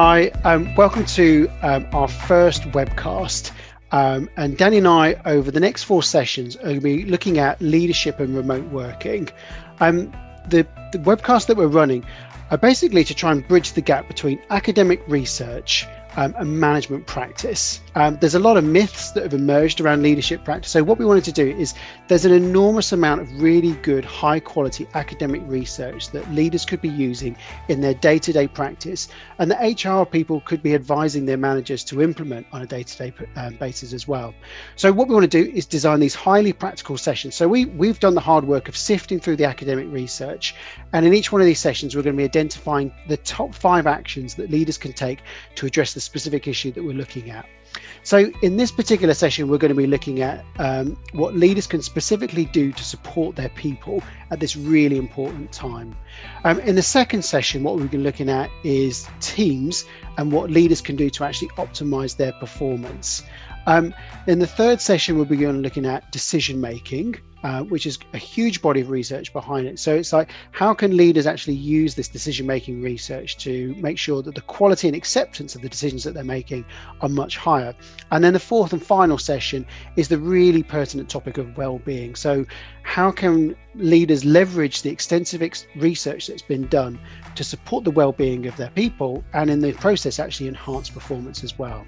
Hi, um, welcome to um, our first webcast. Um, and Danny and I, over the next four sessions, are going to be looking at leadership and remote working. Um, the, the webcast that we're running are basically to try and bridge the gap between academic research um, and management practice. Um, there's a lot of myths that have emerged around leadership practice. So, what we wanted to do is there's an enormous amount of really good, high quality academic research that leaders could be using in their day to day practice, and the HR people could be advising their managers to implement on a day to day basis as well. So, what we want to do is design these highly practical sessions. So, we, we've done the hard work of sifting through the academic research, and in each one of these sessions, we're going to be identifying the top five actions that leaders can take to address the specific issue that we're looking at. So, in this particular session, we're going to be looking at um, what leaders can specifically do to support their people at this really important time. Um, in the second session, what we're going to be looking at is teams and what leaders can do to actually optimize their performance. Um, in the third session, we'll be looking at decision making. Uh, which is a huge body of research behind it. So it's like, how can leaders actually use this decision making research to make sure that the quality and acceptance of the decisions that they're making are much higher? And then the fourth and final session is the really pertinent topic of well being. So, how can leaders leverage the extensive ex- research that's been done to support the well-being of their people and in the process actually enhance performance as well.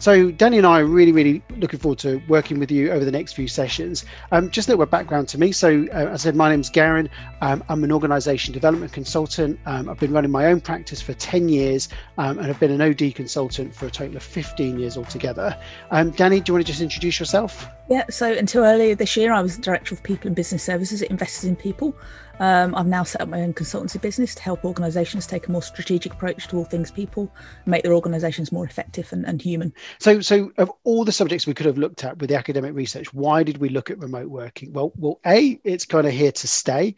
So danny and i are really really looking forward to working with you over the next few sessions. Um, just a little background to me. So uh, as i said my name's garen. Um, i'm an organization development consultant. Um, i've been running my own practice for 10 years um, and i've been an od consultant for a total of 15 years altogether. Um, danny do you want to just introduce yourself? Yeah, so until earlier this year, I was Director of People and Business Services at Investors in People. Um, I've now set up my own consultancy business to help organisations take a more strategic approach to all things people, make their organisations more effective and, and human. So, so of all the subjects we could have looked at with the academic research, why did we look at remote working? Well, well, a it's kind of here to stay.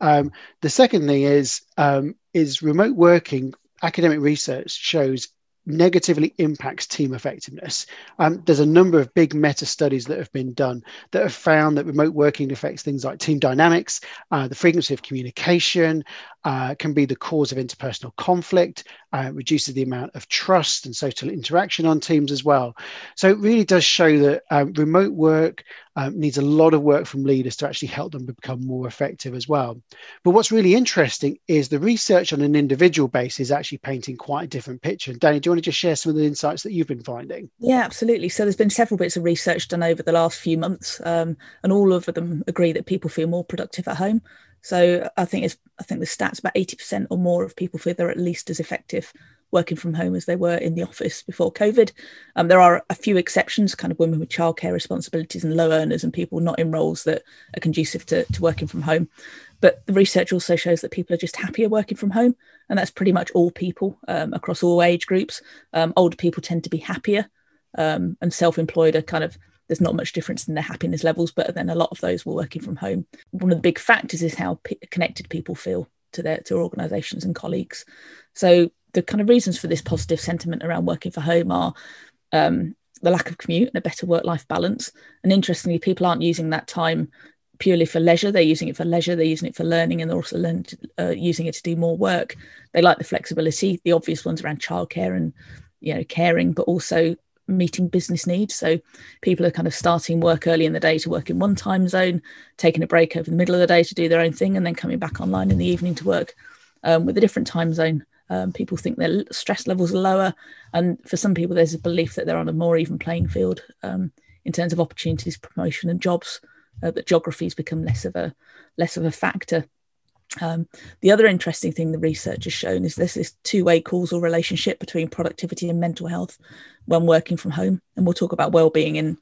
Um, the second thing is um, is remote working. Academic research shows negatively impacts team effectiveness. Um, there's a number of big meta studies that have been done that have found that remote working affects things like team dynamics, uh, the frequency of communication, uh, can be the cause of interpersonal conflict, uh, reduces the amount of trust and social interaction on teams as well. So it really does show that um, remote work um, needs a lot of work from leaders to actually help them become more effective as well. But what's really interesting is the research on an individual basis is actually painting quite a different picture. Danny, do you want to just share some of the insights that you've been finding? Yeah, absolutely. So there's been several bits of research done over the last few months, um, and all of them agree that people feel more productive at home. So I think it's I think the stats about 80% or more of people feel they're at least as effective working from home as they were in the office before COVID. Um, there are a few exceptions, kind of women with childcare responsibilities and low earners and people not in roles that are conducive to, to working from home. But the research also shows that people are just happier working from home. And that's pretty much all people um, across all age groups. Um, older people tend to be happier um, and self employed are kind of there's not much difference in their happiness levels, but then a lot of those were working from home. One of the big factors is how p- connected people feel to their to organisations and colleagues. So the kind of reasons for this positive sentiment around working for home are um, the lack of commute and a better work life balance. And interestingly, people aren't using that time purely for leisure. They're using it for leisure. They're using it for learning, and they're also learn to, uh, using it to do more work. They like the flexibility, the obvious ones around childcare and you know caring, but also meeting business needs. So people are kind of starting work early in the day to work in one time zone, taking a break over the middle of the day to do their own thing, and then coming back online in the evening to work um, with a different time zone. Um, people think their stress levels are lower, and for some people, there's a belief that they're on a more even playing field um, in terms of opportunities, promotion, and jobs. Uh, that geographies become less of a less of a factor. Um, the other interesting thing the research has shown is there's this two-way causal relationship between productivity and mental health when working from home. And we'll talk about well-being in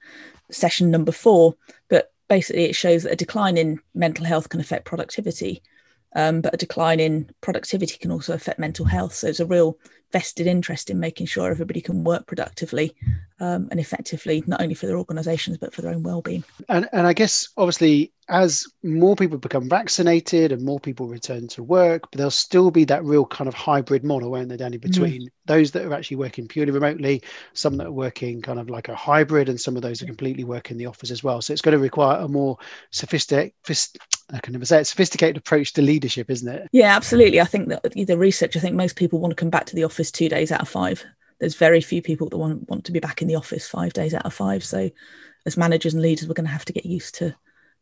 session number four. But basically, it shows that a decline in mental health can affect productivity, um, but a decline in productivity can also affect mental health. So it's a real vested interest in making sure everybody can work productively um, and effectively not only for their organisations but for their own well-being. And and I guess obviously as more people become vaccinated and more people return to work, but there'll still be that real kind of hybrid model, won't there, Danny, between mm. those that are actually working purely remotely, some that are working kind of like a hybrid, and some of those are completely work in the office as well. So it's going to require a more sophisticated, I can never say it, sophisticated approach to leadership, isn't it? Yeah, absolutely. I think that the research, I think most people want to come back to the office two days out of five there's very few people that want, want to be back in the office five days out of five. So as managers and leaders, we're going to have to get used to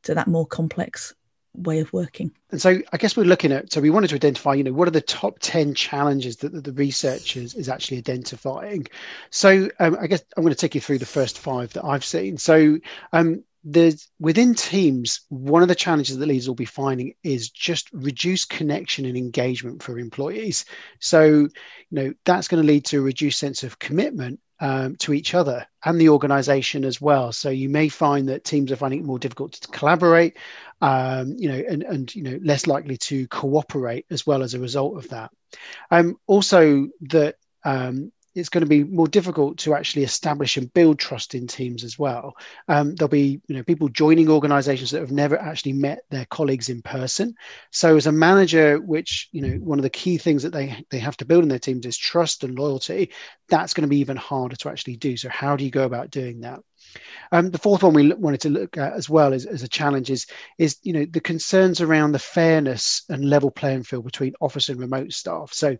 to that more complex way of working. And so I guess we're looking at, so we wanted to identify, you know, what are the top 10 challenges that, the researchers is actually identifying. So um, I guess I'm going to take you through the first five that I've seen. So um, there's within teams one of the challenges that leaders will be finding is just reduced connection and engagement for employees. So you know that's going to lead to a reduced sense of commitment um, to each other and the organization as well. So you may find that teams are finding it more difficult to collaborate um, you know and, and you know less likely to cooperate as well as a result of that. Um, also that um, it's going to be more difficult to actually establish and build trust in teams as well. Um, there'll be you know people joining organisations that have never actually met their colleagues in person. So as a manager, which you know one of the key things that they they have to build in their teams is trust and loyalty. That's going to be even harder to actually do. So how do you go about doing that? Um, the fourth one we wanted to look at as well as, as a challenge is, is you know the concerns around the fairness and level playing field between office and remote staff. So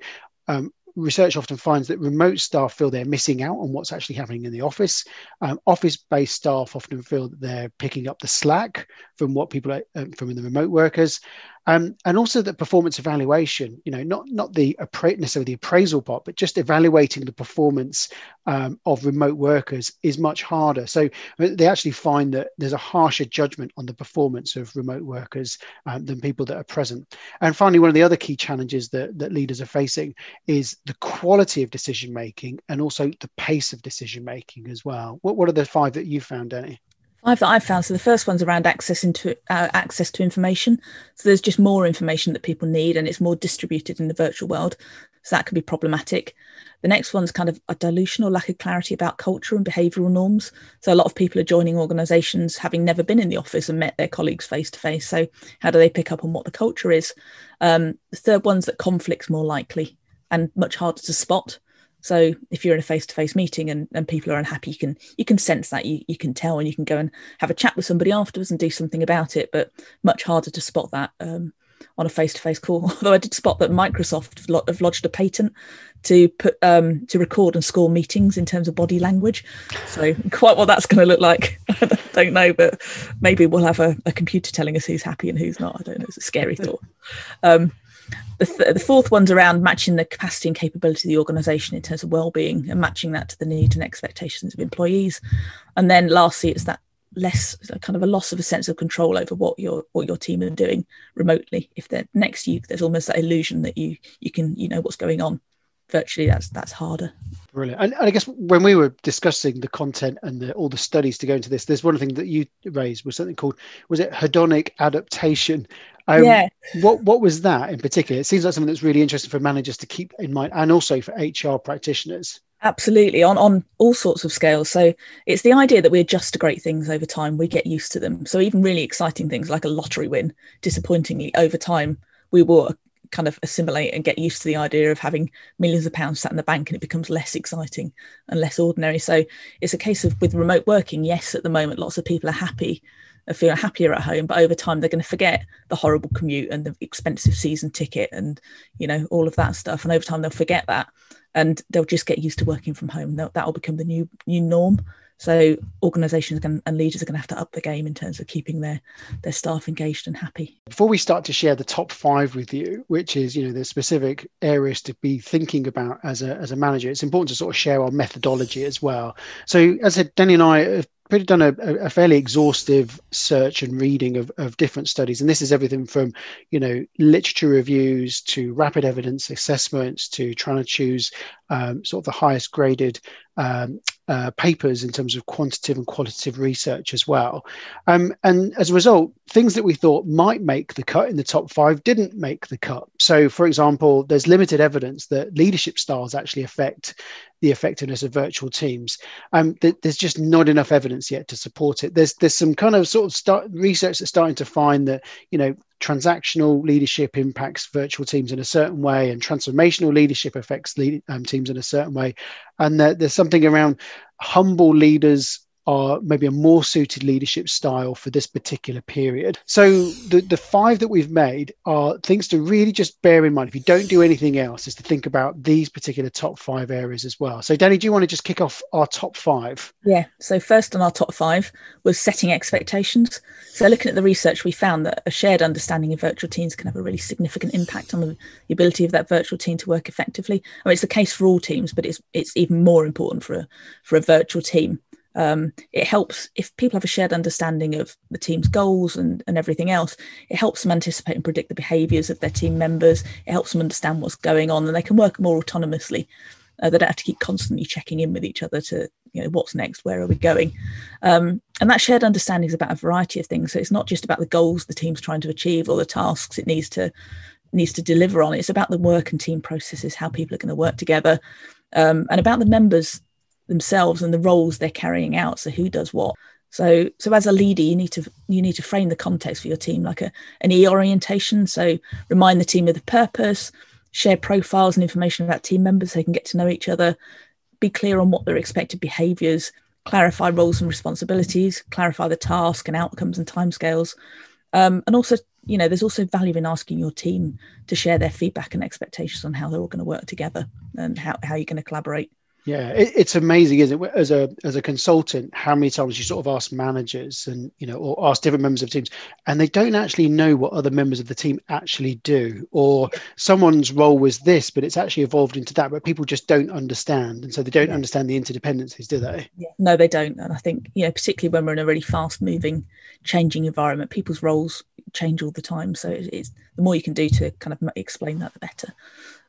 um, research often finds that remote staff feel they're missing out on what's actually happening in the office. Um, office-based staff often feel that they're picking up the slack from what people are, um, from the remote workers, um, and also the performance evaluation. You know, not not the appra- necessarily the appraisal part, but just evaluating the performance um, of remote workers is much harder. So they actually find that there's a harsher judgment on the performance of remote workers um, than people that are present. And finally, one of the other key challenges that that leaders are facing is the quality of decision making and also the pace of decision making as well. What what are the five that you found, Danny? That I've found. So the first one's around access into uh, access to information. So there's just more information that people need, and it's more distributed in the virtual world. So that can be problematic. The next one's kind of a dilution or lack of clarity about culture and behavioural norms. So a lot of people are joining organisations having never been in the office and met their colleagues face to face. So how do they pick up on what the culture is? Um, the third one's that conflict's more likely and much harder to spot. So if you're in a face-to-face meeting and, and people are unhappy, you can you can sense that you, you can tell and you can go and have a chat with somebody afterwards and do something about it. But much harder to spot that um, on a face-to-face call. Although I did spot that Microsoft have lodged a patent to put um, to record and score meetings in terms of body language. So quite what that's going to look like, I don't know. But maybe we'll have a, a, computer telling us who's happy and who's not. I don't know. It's a scary thought. Um, the, th- the fourth one's around matching the capacity and capability of the organisation in terms of well-being and matching that to the needs and expectations of employees. And then lastly, it's that less kind of a loss of a sense of control over what your what your team are doing remotely. If they're next to you, there's almost that illusion that you you can you know what's going on. Virtually, that's that's harder. Brilliant. And, and, I guess when we were discussing the content and the, all the studies to go into this, there's one thing that you raised was something called was it hedonic adaptation, um, yeah. What what was that in particular? It seems like something that's really interesting for managers to keep in mind, and also for HR practitioners. Absolutely, on on all sorts of scales. So it's the idea that we adjust to great things over time. We get used to them. So even really exciting things like a lottery win, disappointingly over time, we will kind of assimilate and get used to the idea of having millions of pounds sat in the bank and it becomes less exciting and less ordinary. So it's a case of with remote working yes at the moment lots of people are happy feel happier at home but over time they're going to forget the horrible commute and the expensive season ticket and you know all of that stuff. And over time they'll forget that and they'll just get used to working from home. That will become the new new norm so organisations and leaders are going to have to up the game in terms of keeping their their staff engaged and happy. Before we start to share the top five with you, which is you know the specific areas to be thinking about as a as a manager, it's important to sort of share our methodology as well. So as I said, Danny and I have pretty done a, a, fairly exhaustive search and reading of, of different studies and this is everything from you know literature reviews to rapid evidence assessments to trying to choose um, sort of the highest graded um, uh, papers in terms of quantitative and qualitative research as well. Um, and as a result, things that we thought might make the cut in the top five didn't make the cut. So, for example, there's limited evidence that leadership styles actually affect the effectiveness of virtual teams. Um, th- there's just not enough evidence yet to support it. There's there's some kind of sort of research that's starting to find that you know transactional leadership impacts virtual teams in a certain way, and transformational leadership affects lead, um, teams in a certain way, and there's something around humble leaders are maybe a more suited leadership style for this particular period. So the, the five that we've made are things to really just bear in mind if you don't do anything else is to think about these particular top five areas as well. So Danny, do you want to just kick off our top five? Yeah. So first on our top five was setting expectations. So looking at the research, we found that a shared understanding of virtual teams can have a really significant impact on the, the ability of that virtual team to work effectively. I mean, it's the case for all teams, but it's it's even more important for a for a virtual team um, it helps if people have a shared understanding of the team's goals and, and everything else it helps them anticipate and predict the behaviors of their team members it helps them understand what's going on and they can work more autonomously. Uh, they don't have to keep constantly checking in with each other to you know what's next where are we going? Um, and that shared understanding is about a variety of things so it's not just about the goals the team's trying to achieve or the tasks it needs to needs to deliver on it's about the work and team processes how people are going to work together um, and about the members themselves and the roles they're carrying out so who does what. So so as a leader you need to you need to frame the context for your team like a an e orientation so remind the team of the purpose share profiles and information about team members so they can get to know each other be clear on what their expected behaviors clarify roles and responsibilities clarify the task and outcomes and timescales. Um, and also you know there's also value in asking your team to share their feedback and expectations on how they're all going to work together and how, how you're going to collaborate yeah, it, it's amazing, isn't it? As a as a consultant, how many times you sort of ask managers and you know, or ask different members of teams, and they don't actually know what other members of the team actually do, or someone's role was this, but it's actually evolved into that, but people just don't understand, and so they don't yeah. understand the interdependencies, do they? Yeah. No, they don't, and I think you know, particularly when we're in a really fast-moving, changing environment, people's roles change all the time. So it's the more you can do to kind of explain that, the better.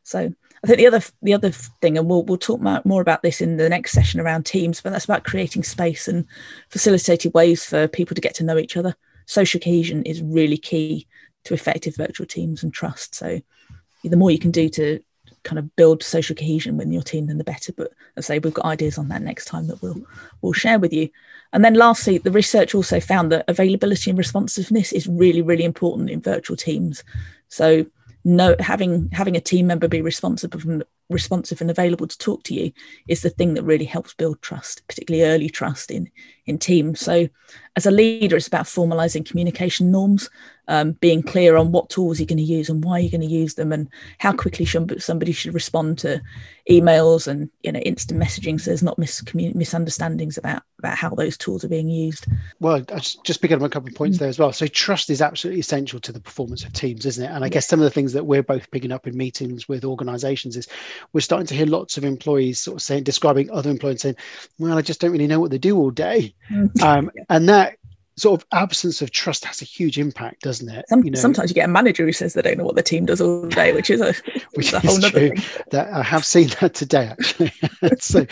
So I think the other the other thing, and we'll we'll talk more about this in the next session around teams, but that's about creating space and facilitated ways for people to get to know each other. Social cohesion is really key to effective virtual teams and trust. So the more you can do to kind of build social cohesion within your team, then the better. But as I say, we've got ideas on that next time that we'll we'll share with you. And then lastly, the research also found that availability and responsiveness is really, really important in virtual teams. So no having having a team member be responsible and responsive and available to talk to you is the thing that really helps build trust particularly early trust in in teams so as a leader it's about formalizing communication norms um, being clear on what tools you're going to use and why you're going to use them and how quickly should, somebody should respond to emails and you know instant messaging so there's not misunderstandings about about how those tools are being used. Well I just pick up a couple of points mm. there as well. So trust is absolutely essential to the performance of teams isn't it? And i guess some of the things that we're both picking up in meetings with organizations is we're starting to hear lots of employees sort of saying describing other employees saying well i just don't really know what they do all day mm. um, and that sort of absence of trust has a huge impact, doesn't it? Some, you know, sometimes you get a manager who says they don't know what the team does all day, which is a, which a whole other thing. That I have seen that today, actually. so,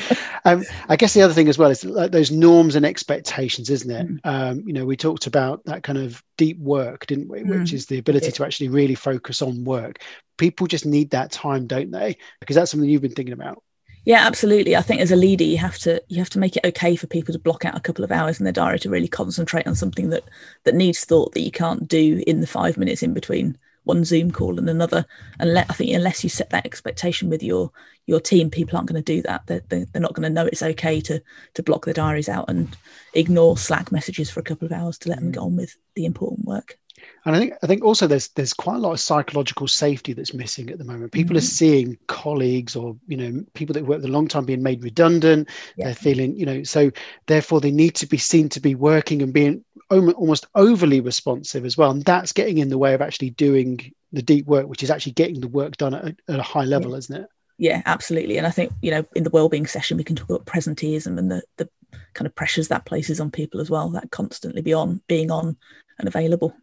um, I guess the other thing as well is like those norms and expectations, isn't it? Mm. Um, you know, we talked about that kind of deep work, didn't we? Mm. Which is the ability yeah. to actually really focus on work. People just need that time, don't they? Because that's something you've been thinking about. Yeah, absolutely. I think as a leader, you have to you have to make it okay for people to block out a couple of hours in their diary to really concentrate on something that that needs thought that you can't do in the five minutes in between one Zoom call and another. And let, I think unless you set that expectation with your your team, people aren't going to do that. They're, they're not going to know it's okay to to block their diaries out and ignore Slack messages for a couple of hours to let them mm. get on with the important work. And I think I think also there's there's quite a lot of psychological safety that's missing at the moment. People mm-hmm. are seeing colleagues or you know people that worked a long time being made redundant. Yeah. They're feeling you know so therefore they need to be seen to be working and being almost overly responsive as well. And that's getting in the way of actually doing the deep work, which is actually getting the work done at a, at a high level, yeah. isn't it? Yeah, absolutely. And I think you know in the well-being session we can talk about presenteeism and the the kind of pressures that places on people as well. That constantly be on being on and available.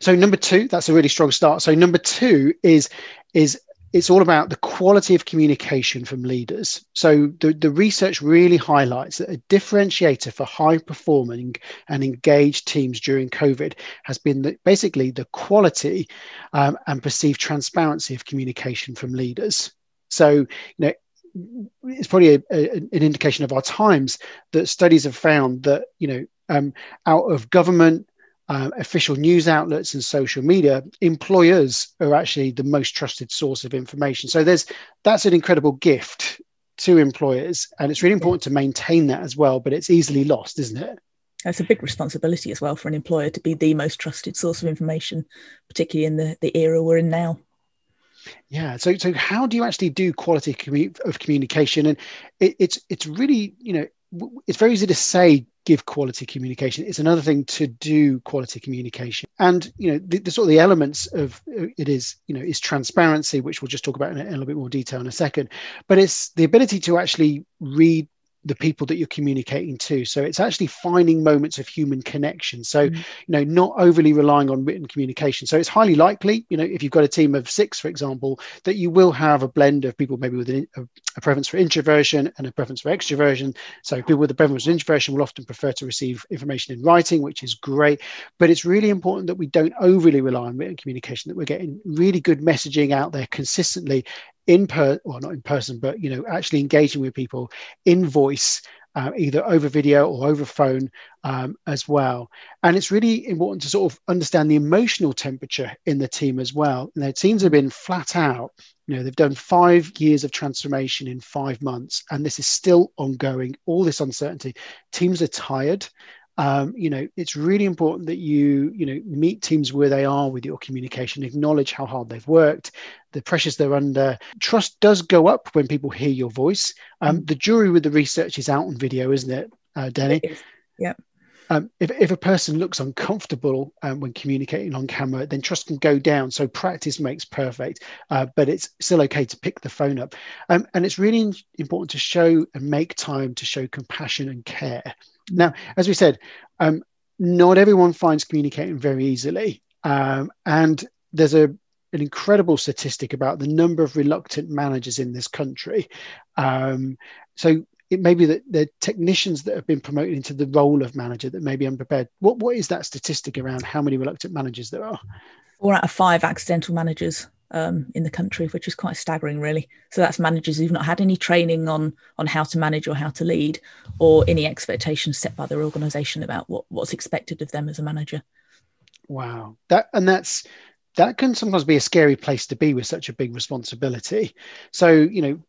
So number two, that's a really strong start. So number two is is it's all about the quality of communication from leaders. So the, the research really highlights that a differentiator for high performing and engaged teams during COVID has been the, basically the quality um, and perceived transparency of communication from leaders. So, you know, it's probably a, a, an indication of our times that studies have found that you know um, out of government um, official news outlets and social media, employers are actually the most trusted source of information. So there's that's an incredible gift to employers, and it's really important to maintain that as well. But it's easily lost, isn't it? It's a big responsibility as well for an employer to be the most trusted source of information, particularly in the, the era we're in now. Yeah. So, so how do you actually do quality commu- of communication? And it, it's it's really you know it's very easy to say give quality communication. It's another thing to do quality communication. And you know the, the sort of the elements of uh, it is you know is transparency, which we'll just talk about in a, in a little bit more detail in a second. But it's the ability to actually read the people that you're communicating to. So it's actually finding moments of human connection. So mm-hmm. you know not overly relying on written communication. So it's highly likely you know if you've got a team of six for example that you will have a blend of people maybe with a, a preference for introversion and a preference for extroversion. So people with a preference for introversion will often prefer to receive information in writing which is great. But it's really important that we don't overly rely on written communication that we're getting really good messaging out there consistently in per well not in person but you know actually engaging with people in voice uh, either over video or over phone um, as well. And it's really important to sort of understand the emotional temperature in the team as well. And their teams have been flat out. You know they've done five years of transformation in five months and this is still ongoing all this uncertainty. Teams are tired um, you know it's really important that you you know meet teams where they are with your communication acknowledge how hard they've worked the pressures they're under trust does go up when people hear your voice um, mm. the jury with the research is out on video isn't it uh, danny yeah um, if, if a person looks uncomfortable um, when communicating on camera, then trust can go down. So practice makes perfect, uh, but it's still okay to pick the phone up. Um, and it's really important to show and make time to show compassion and care. Now, as we said, um, not everyone finds communicating very easily. Um, and there's a an incredible statistic about the number of reluctant managers in this country. Um, so it may be that the technicians that have been promoted into the role of manager that may be unprepared. What what is that statistic around how many reluctant managers there are? Four out of five accidental managers um, in the country, which is quite staggering, really. So that's managers who've not had any training on on how to manage or how to lead, or any expectations set by their organisation about what what's expected of them as a manager. Wow, that and that's that can sometimes be a scary place to be with such a big responsibility. So you know,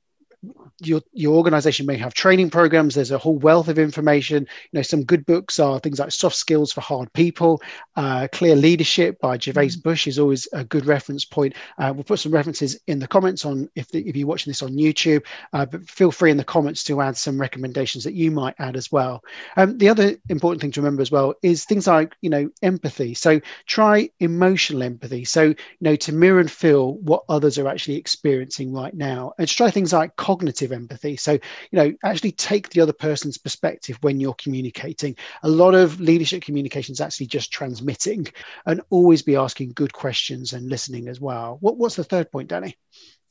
your your organization may have training programs. There's a whole wealth of information. You know some good books are things like soft skills for hard people. Uh, clear leadership by Gervase mm-hmm. Bushe is always a good reference point. Uh, we'll put some references in the comments on if, the, if you're watching this on youtube uh, but feel free in the comments to add some recommendations that you might add as well. Um, the other important thing to remember as well is things like you know empathy. So try emotional empathy. So you know to mirror and feel what others are actually experiencing right now and try things like cognitive empathy. So, you know, actually take the other person's perspective when you're communicating. A lot of leadership communication is actually just transmitting and always be asking good questions and listening as well. What, what's the third point, Danny?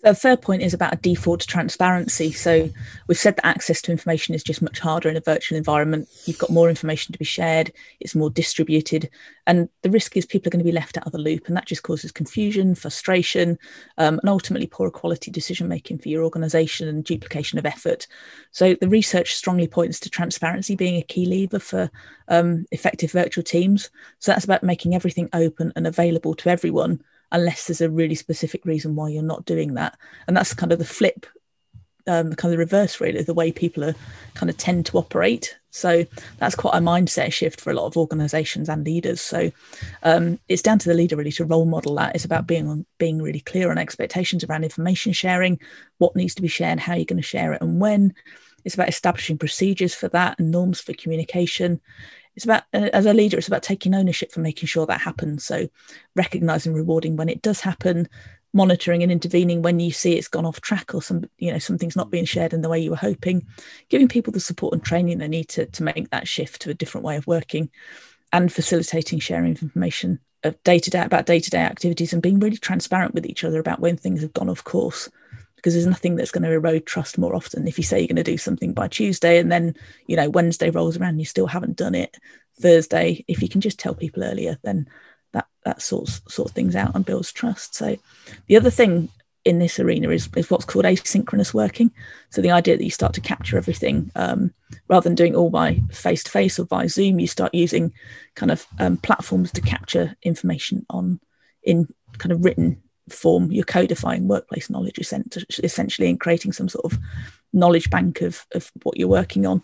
The third point is about a default to transparency. So we've said that access to information is just much harder in a virtual environment. You've got more information to be shared, it's more distributed, and the risk is people are going to be left out of the loop, and that just causes confusion, frustration, um, and ultimately poorer quality decision making for your organisation and duplication of effort. So the research strongly points to transparency being a key lever for um, effective virtual teams. So that's about making everything open and available to everyone unless there's a really specific reason why you're not doing that. And that's kind of the flip, um, kind of the reverse, really, the way people are kind of tend to operate. So that's quite a mindset shift for a lot of organisations and leaders. So um, it's down to the leader really to role model that. It's about being being really clear on expectations around information sharing, what needs to be shared, how you're going to share it, and when. It's about establishing procedures for that and norms for communication it's about uh, as a leader it's about taking ownership for making sure that happens. So recognizing rewarding when it does happen monitoring and intervening when you see it's gone off track or some you know something's not being shared in the way you were hoping giving people the support and training they need to, to make that shift to a different way of working and facilitating sharing of information of day to day about day to day activities and being really transparent with each other about when things have gone off course because there's nothing that's going to erode trust more often if you say you're going to do something by tuesday and then you know wednesday rolls around and you still haven't done it thursday if you can just tell people earlier then that that sorts sort of things out and builds trust so the other thing in this arena is, is what's called asynchronous working. So the idea that you start to capture everything um, rather than doing all by face to face or by Zoom, you start using kind of um, platforms to capture information on in kind of written form. You're codifying workplace knowledge essentially and creating some sort of knowledge bank of, of what you're working on.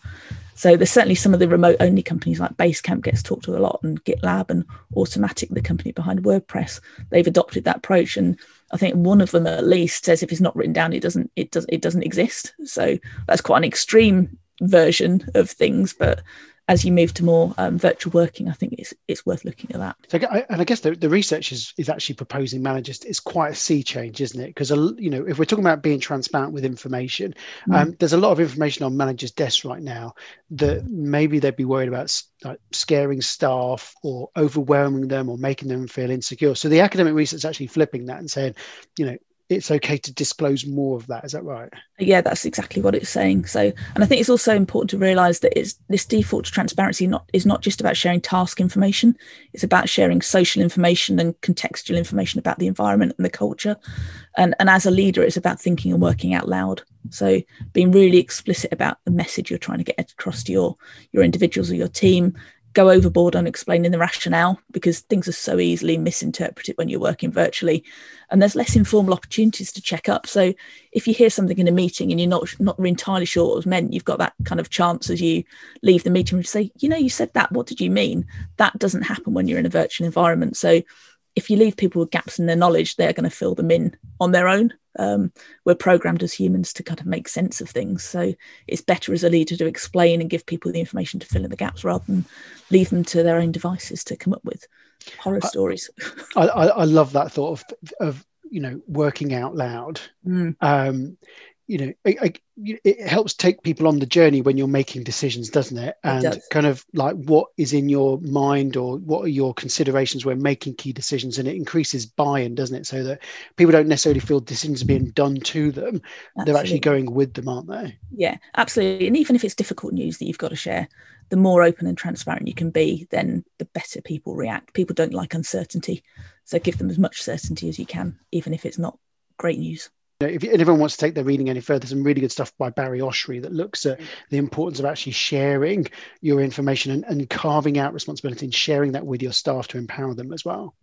So there's certainly some of the remote only companies like Basecamp gets talked to a lot and GitLab and Automattic, the company behind WordPress, they've adopted that approach. And I think one of them at least says if it's not written down, it doesn't it doesn't it doesn't exist. So that's quite an extreme version of things, but as you move to more um, virtual working, I think it's it's worth looking at that. So, and I guess the, the research is, is actually proposing managers. It's quite a sea change, isn't it? Because you know, if we're talking about being transparent with information, mm. um, there's a lot of information on managers' desks right now that maybe they'd be worried about like, scaring staff or overwhelming them or making them feel insecure. So the academic research is actually flipping that and saying, you know, it's okay to disclose more of that. Is that right? Yeah, that's exactly what it's saying. So, and I think it's also important to realise that it's this default to transparency not is not just about sharing task information. It's about sharing social information and contextual information about the environment and the culture. And and as a leader, it's about thinking and working out loud. So, being really explicit about the message you're trying to get across to your your individuals or your team, go overboard on explaining the rationale because things are so easily misinterpreted when you're working virtually. And there's less informal opportunities to check up. So if you hear something in a meeting and you're not not entirely sure what was meant you've got that kind of chance as you leave the meeting to say you know you said that. What did you mean? That doesn't happen when you're in a virtual environment. So if you leave people with gaps in their knowledge they're going to fill them in on their own um, we're programmed as humans to kind of make sense of things. So it's better as a leader to explain and give people the information to fill in the gaps rather than leave them to their own devices to come up with horror I, stories. I, I, love that thought of, of you know working out loud. Mm. Um, you know it, it, helps take people on the journey when you're making decisions doesn't it? And it kind of like what is in your mind or what are your considerations when making key decisions? And it increases buy-in doesn't it? So that people don't necessarily feel decisions are being done to them. Absolutely. they're actually going with them aren't they? Yeah absolutely. And even if it's difficult news that you've got to share the more open and transparent you can be then the better people react. People don't like uncertainty. So give them as much certainty as you can even if it's not great news if anyone wants to take their reading any further, some really good stuff by Barry Oshry that looks at mm. the importance of actually sharing your information and, and carving out responsibility and sharing that with your staff to empower them as well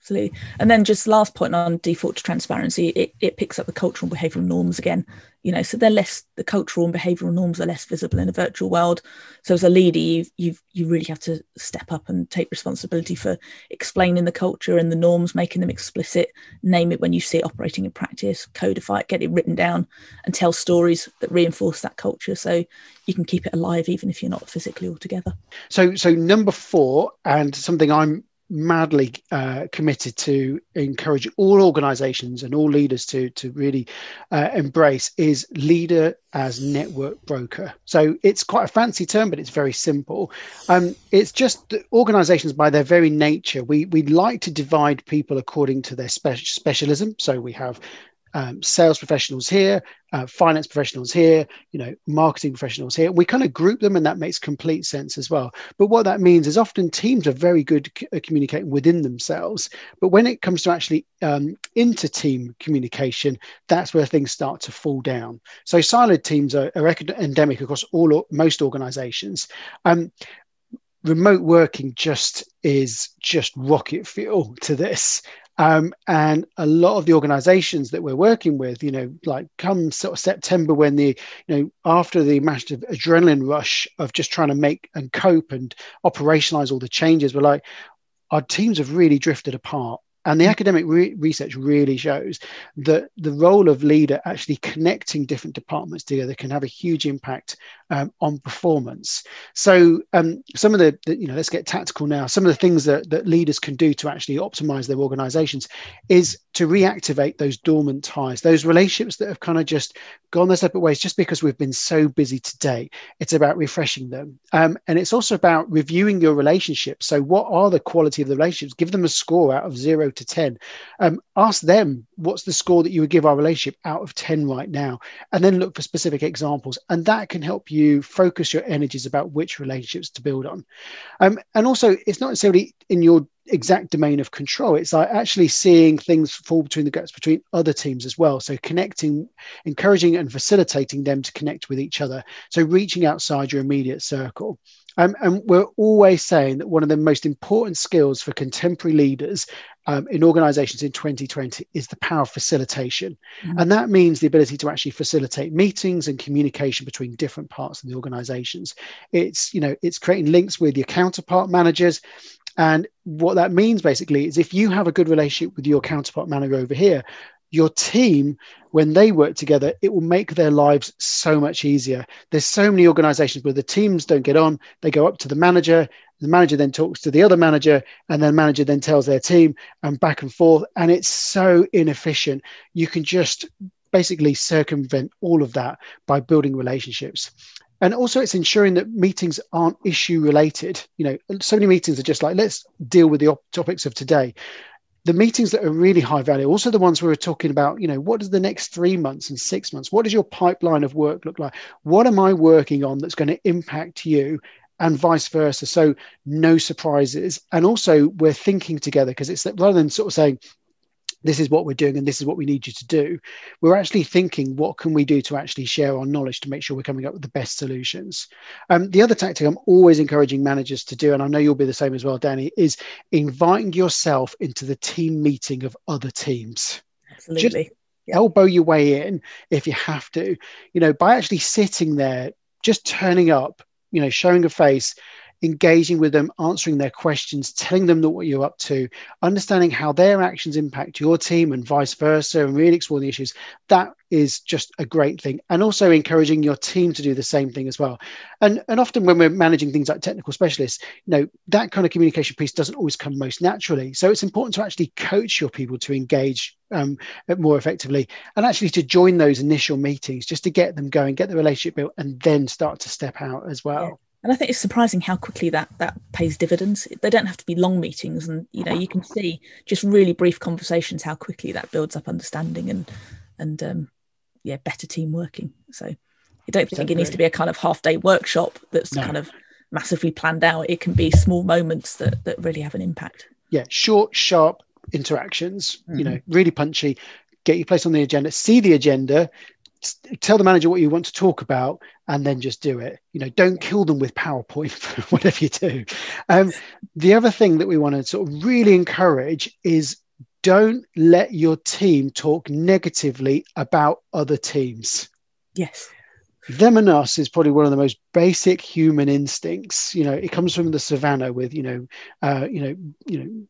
absolutely. And then just last point on default to transparency, it, it picks up the cultural and behavioural norms again. You know, so they're less the cultural and behavioural norms are less visible in a virtual world. So as a leader, you you you really have to step up and take responsibility for explaining the culture and the norms, making them explicit, name it when you see it operating in practice, codify it, get it written down, and tell stories that reinforce that culture. So you can keep it alive even if you're not physically all together. So so number four, and something I'm madly uh, committed to encourage all organizations and all leaders to to really uh, embrace is leader as network broker. So it's quite a fancy term but it's very simple. Um, it's just organizations by their very nature we we like to divide people according to their spe- specialism. So we have um, sales professionals here, uh, finance professionals here, you know, marketing professionals here. We kind of group them, and that makes complete sense as well. But what that means is often teams are very good uh, communicating within themselves, but when it comes to actually um, inter-team communication, that's where things start to fall down. So siloed teams are, are endemic across all most organizations. Um, remote working just is just rocket fuel to this um, and a lot of the organizations that we're working with, you know, like come sort of September when the, you know, after the massive adrenaline rush of just trying to make and cope and operationalize all the changes, we're like, our teams have really drifted apart. And the academic re- research really shows that the role of leader actually connecting different departments together can have a huge impact um, on performance. So um, some of the, the, you know, let's get tactical now. Some of the things that, that leaders can do to actually optimize their organizations is to reactivate those dormant ties, those relationships that have kind of just gone their separate ways just because we've been so busy today. It's about refreshing them. Um, and it's also about reviewing your relationships. So what are the quality of the relationships? Give them a score out of zero to 10. Um, ask them, what's the score that you would give our relationship out of 10 right now? And then look for specific examples. And that can help you focus your energies about which relationships to build on. Um, and also, it's not necessarily in your exact domain of control. It's like actually seeing things fall between the gaps between other teams as well. So connecting, encouraging and facilitating them to connect with each other. So reaching outside your immediate circle. Um, and we're always saying that one of the most important skills for contemporary leaders um, in organizations in 2020 is the power of facilitation. Mm-hmm. And that means the ability to actually facilitate meetings and communication between different parts of the organizations. It's, you know, it's creating links with your counterpart managers. And what that means basically is if you have a good relationship with your counterpart manager over here, your team when they work together it will make their lives so much easier. There's so many organizations where the teams don't get on. They go up to the manager the manager then talks to the other manager and then manager then tells their team and back and forth and it's so inefficient. You can just basically circumvent all of that by building relationships. And also it's ensuring that meetings aren't issue related you know so many meetings are just like let's deal with the op- topics of today the meetings that are really high value, also the ones we are talking about, you know, what does the next three months and six months, what does your pipeline of work look like? What am I working on that's going to impact you? And vice versa. So no surprises. And also we're thinking together because it's that rather than sort of saying, this is what we're doing and this is what we need you to do. We're actually thinking what can we do to actually share our knowledge to make sure we're coming up with the best solutions? Um, the other tactic i'm always encouraging managers to do and i know you'll be the same as well danny is inviting yourself into the team meeting of other teams. Absolutely. Just elbow your way in if you have to. You know by actually sitting there just turning up you know showing a face engaging with them, answering their questions, telling them what you're up to, understanding how their actions impact your team and vice versa, and really exploring the issues. That is just a great thing. And also encouraging your team to do the same thing as well. And, and often when we're managing things like technical specialists, you know, that kind of communication piece doesn't always come most naturally. So it's important to actually coach your people to engage um, more effectively and actually to join those initial meetings just to get them going, get the relationship built, and then start to step out as well. Yeah and I think it's surprising how quickly that that pays dividends. They don't have to be long meetings, and you know you can see just really brief conversations how quickly that builds up understanding and and um, yeah, better team working. So I don't think it needs to be a kind of half day workshop that's no. kind of massively planned out. It can be small moments that that really have an impact. Yeah, short, sharp interactions. Mm-hmm. You know, really punchy. Get your place on the agenda. See the agenda tell the manager what you want to talk about and then just do it. You know don't kill them with powerpoint whatever you do. Um, the other thing that we want to sort of really encourage is don't let your team talk negatively about other teams. Yes. Them and us is probably one of the most basic human instincts. You know it comes from the savannah with you know uh, you know you know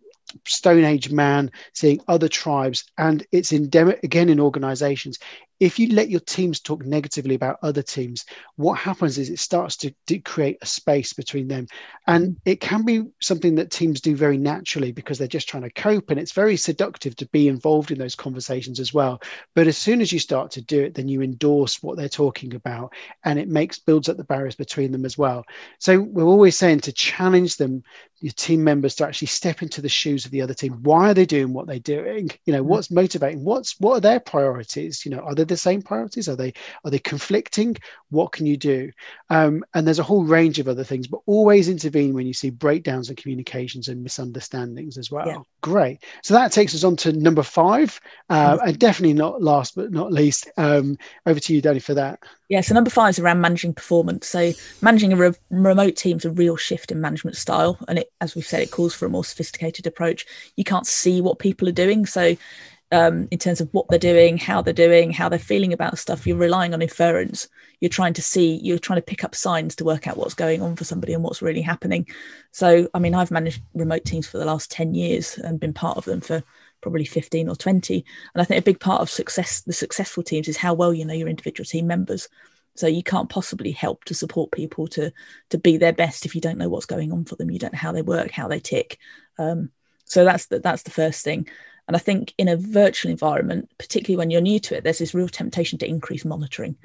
stone age man seeing other tribes and it's endemic again in organizations if you let your teams talk negatively about other teams, what happens is it starts to, to, create a space between them. And it can be something that teams do very naturally because they're just trying to cope. And it's very seductive to be involved in those conversations as well. But as soon as you start to do it, then you endorse what they're talking about and it makes builds up the barriers between them as well. So we're always saying to challenge them, your team members to actually step into the shoes of the other team. Why are they doing what they're doing? You know, mm. what's motivating? What's what are their priorities? You know, are they the same priorities? Are they are they conflicting? What can you do? Um, and there's a whole range of other things, but always intervene when you see breakdowns in communications and misunderstandings as well. Yeah. Great. So that takes us on to number five, uh, mm-hmm. and definitely not last but not least. Um, over to you, Danny, for that. Yeah, so number five is around managing performance. So managing a re- remote team is a real shift in management style, and it, as we've said, it calls for a more sophisticated approach. You can't see what people are doing, so um, in terms of what they're doing, how they're doing, how they're feeling about stuff. You're relying on inference. You're trying to see, you're trying to pick up signs to work out what's going on for somebody and what's really happening. So, I mean, I've managed remote teams for the last 10 years and been part of them for probably 15 or 20. And I think a big part of success, the successful teams, is how well you know your individual team members. So you can't possibly help to support people to to be their best if you don't know what's going on for them. You don't know how they work, how they tick. Um, so that's the, that's the first thing. And I think in a virtual environment, particularly when you're new to it, there's this real temptation to increase monitoring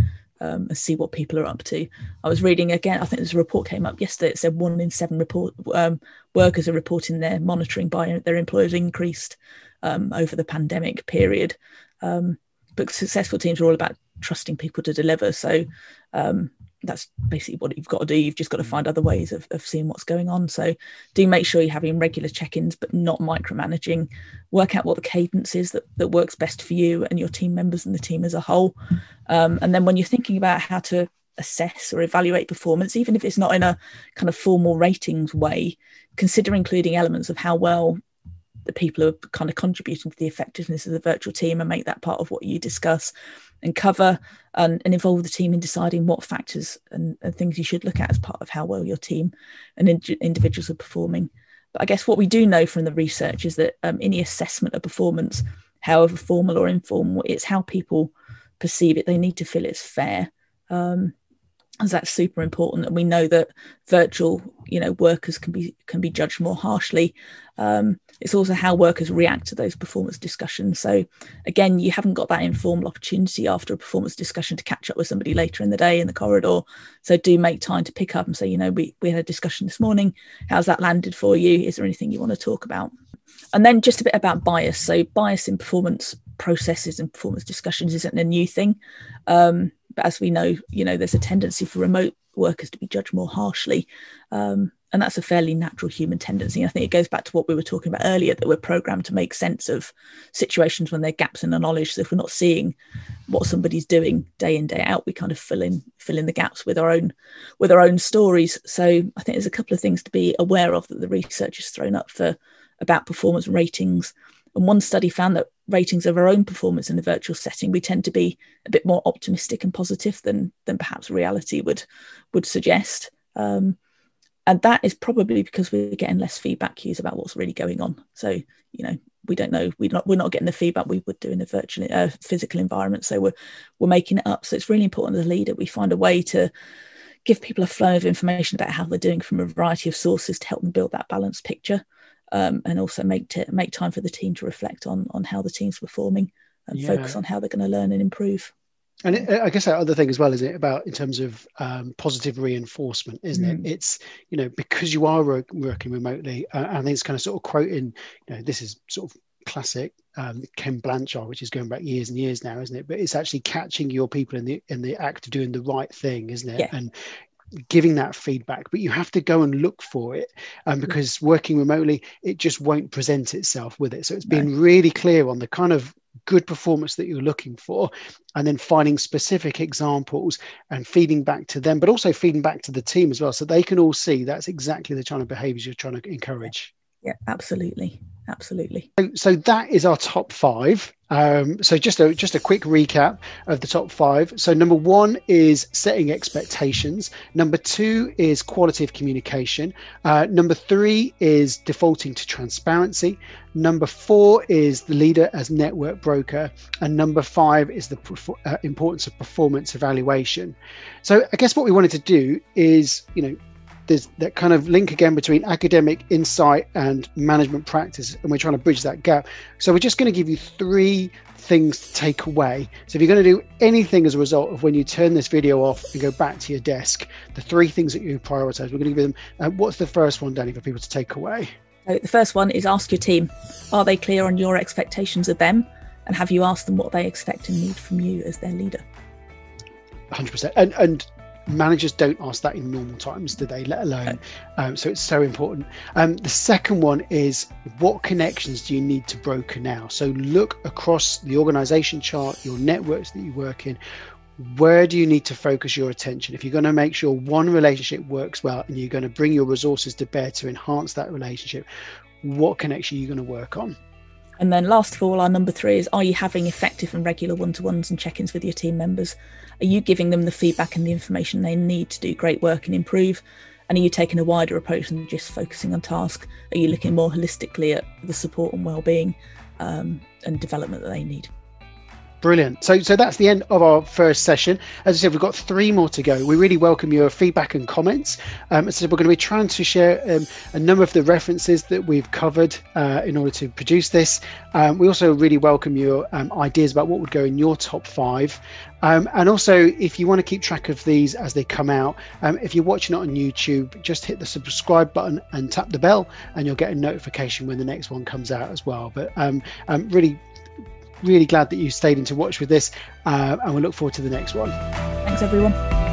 um, and see what people are up to. I was reading again, I think there's a report came up yesterday. It said one in seven report um, workers are reporting their monitoring by their employers increased um, over the pandemic period. Um, but successful teams are all about trusting people to deliver. So um, that's basically what you've got to do. You've just got to find other ways of, of seeing what's going on. So do make sure you're having regular check-ins, but not micromanaging. Work out what the cadence is that, that works best for you and your team members and the team as a whole. Um, and then when you're thinking about how to assess or evaluate performance, even if it's not in a kind of formal ratings way, consider including elements of how well the people who are kind of contributing to the effectiveness of the virtual team and make that part of what you discuss and cover and, and involve the team in deciding what factors and, and, things you should look at as part of how well your team and in, individuals are performing. But I guess what we do know from the research is that um, any assessment of performance, however formal or informal, it's how people perceive it. They need to feel it's fair. Um, as that's super important and we know that virtual you know workers can be can be judged more harshly. Um, it's also how workers react to those performance discussions. So again you haven't got that informal opportunity after a performance discussion to catch up with somebody later in the day in the corridor. So do make time to pick up and say you know we, we had a discussion this morning. How's that landed for you? Is there anything you want to talk about? And then just a bit about bias. So bias in performance processes and performance discussions isn't a new thing. Um, as we know, you know, there's a tendency for remote workers to be judged more harshly. Um, and that's a fairly natural human tendency. I think it goes back to what we were talking about earlier that we're programmed to make sense of situations when there are gaps in the knowledge. So if we're not seeing what somebody's doing day in, day out, we kind of fill in fill in the gaps with our own with our own stories. So I think there's a couple of things to be aware of that the research has thrown up for about performance ratings. And one study found that ratings of our own performance in a virtual setting, we tend to be a bit more optimistic and positive than than perhaps reality would would suggest. Um, and that is probably because we're getting less feedback cues about what's really going on. So you know we don't know we're not we're not getting the feedback we would do in a virtual uh, physical environment. So we're we're making it up. So it's really important as a leader we find a way to give people a flow of information about how they're doing from a variety of sources to help them build that balanced picture um, and also make to make time for the team to reflect on on how the team's performing and yeah. focus on how they're going to learn and improve. And it, I guess that other thing as well is it about in terms of um, positive reinforcement, isn't mm. it? It's you know because you are work, working remotely. Uh, I think it's kind of sort of quoting. You know, this is sort of classic um, Ken Blanchard, which is going back years and years now, isn't it? But it's actually catching your people in the in the act of doing the right thing, isn't it? Yeah. And giving that feedback but you have to go and look for it um, because working remotely it just won't present itself with it. So it's being really clear on the kind of good performance that you're looking for and then finding specific examples and feeding back to them but also feeding back to the team as well so they can all see that's exactly the kind of behaviors you're trying to encourage yeah absolutely absolutely so, so that is our top five um, so just a just a quick recap of the top five. So number one is setting expectations. Number two is quality of communication. Uh, number three is defaulting to transparency. Number four is the leader as network broker, and number five is the uh, importance of performance evaluation. So I guess what we wanted to do is you know there's that kind of link again between academic insight and management practice, and we're trying to bridge that gap. So we're just going to give you three things to take away. So if you're going to do anything as a result of when you turn this video off and go back to your desk, the three things that you prioritize, we're going to give them. Uh, what's the first one, Danny, for people to take away? So the first one is ask your team: Are they clear on your expectations of them, and have you asked them what they expect and need from you as their leader? 100%. And and managers don't ask that in normal times, do they? Let alone, um, so it's so important. Um, the second one is what connections do you need to broker now? So look across the organization chart, your networks that you work in. Where do you need to focus your attention? If you're going to make sure one relationship works well and you're going to bring your resources to bear to enhance that relationship, what connection are you going to work on? And then last of all, our number three is are you having effective and regular one to ones and check ins with your team members? Are you giving them the feedback and the information they need to do great work and improve? And are you taking a wider approach than just focusing on task? Are you looking more holistically at the support and well-being um, and development that they need? Brilliant. So, so that's the end of our first session. As I said, we've got three more to go. We really welcome your feedback and comments. Um, so we're going to be trying to share um, a number of the references that we've covered uh, in order to produce this. Um, we also really welcome your um, ideas about what would go in your top five. Um, and also, if you want to keep track of these as they come out, um, if you're watching it on YouTube, just hit the subscribe button and tap the bell, and you'll get a notification when the next one comes out as well. But really really glad that you stayed in to watch with this, uh, and we look forward to the next one. Thanks, everyone.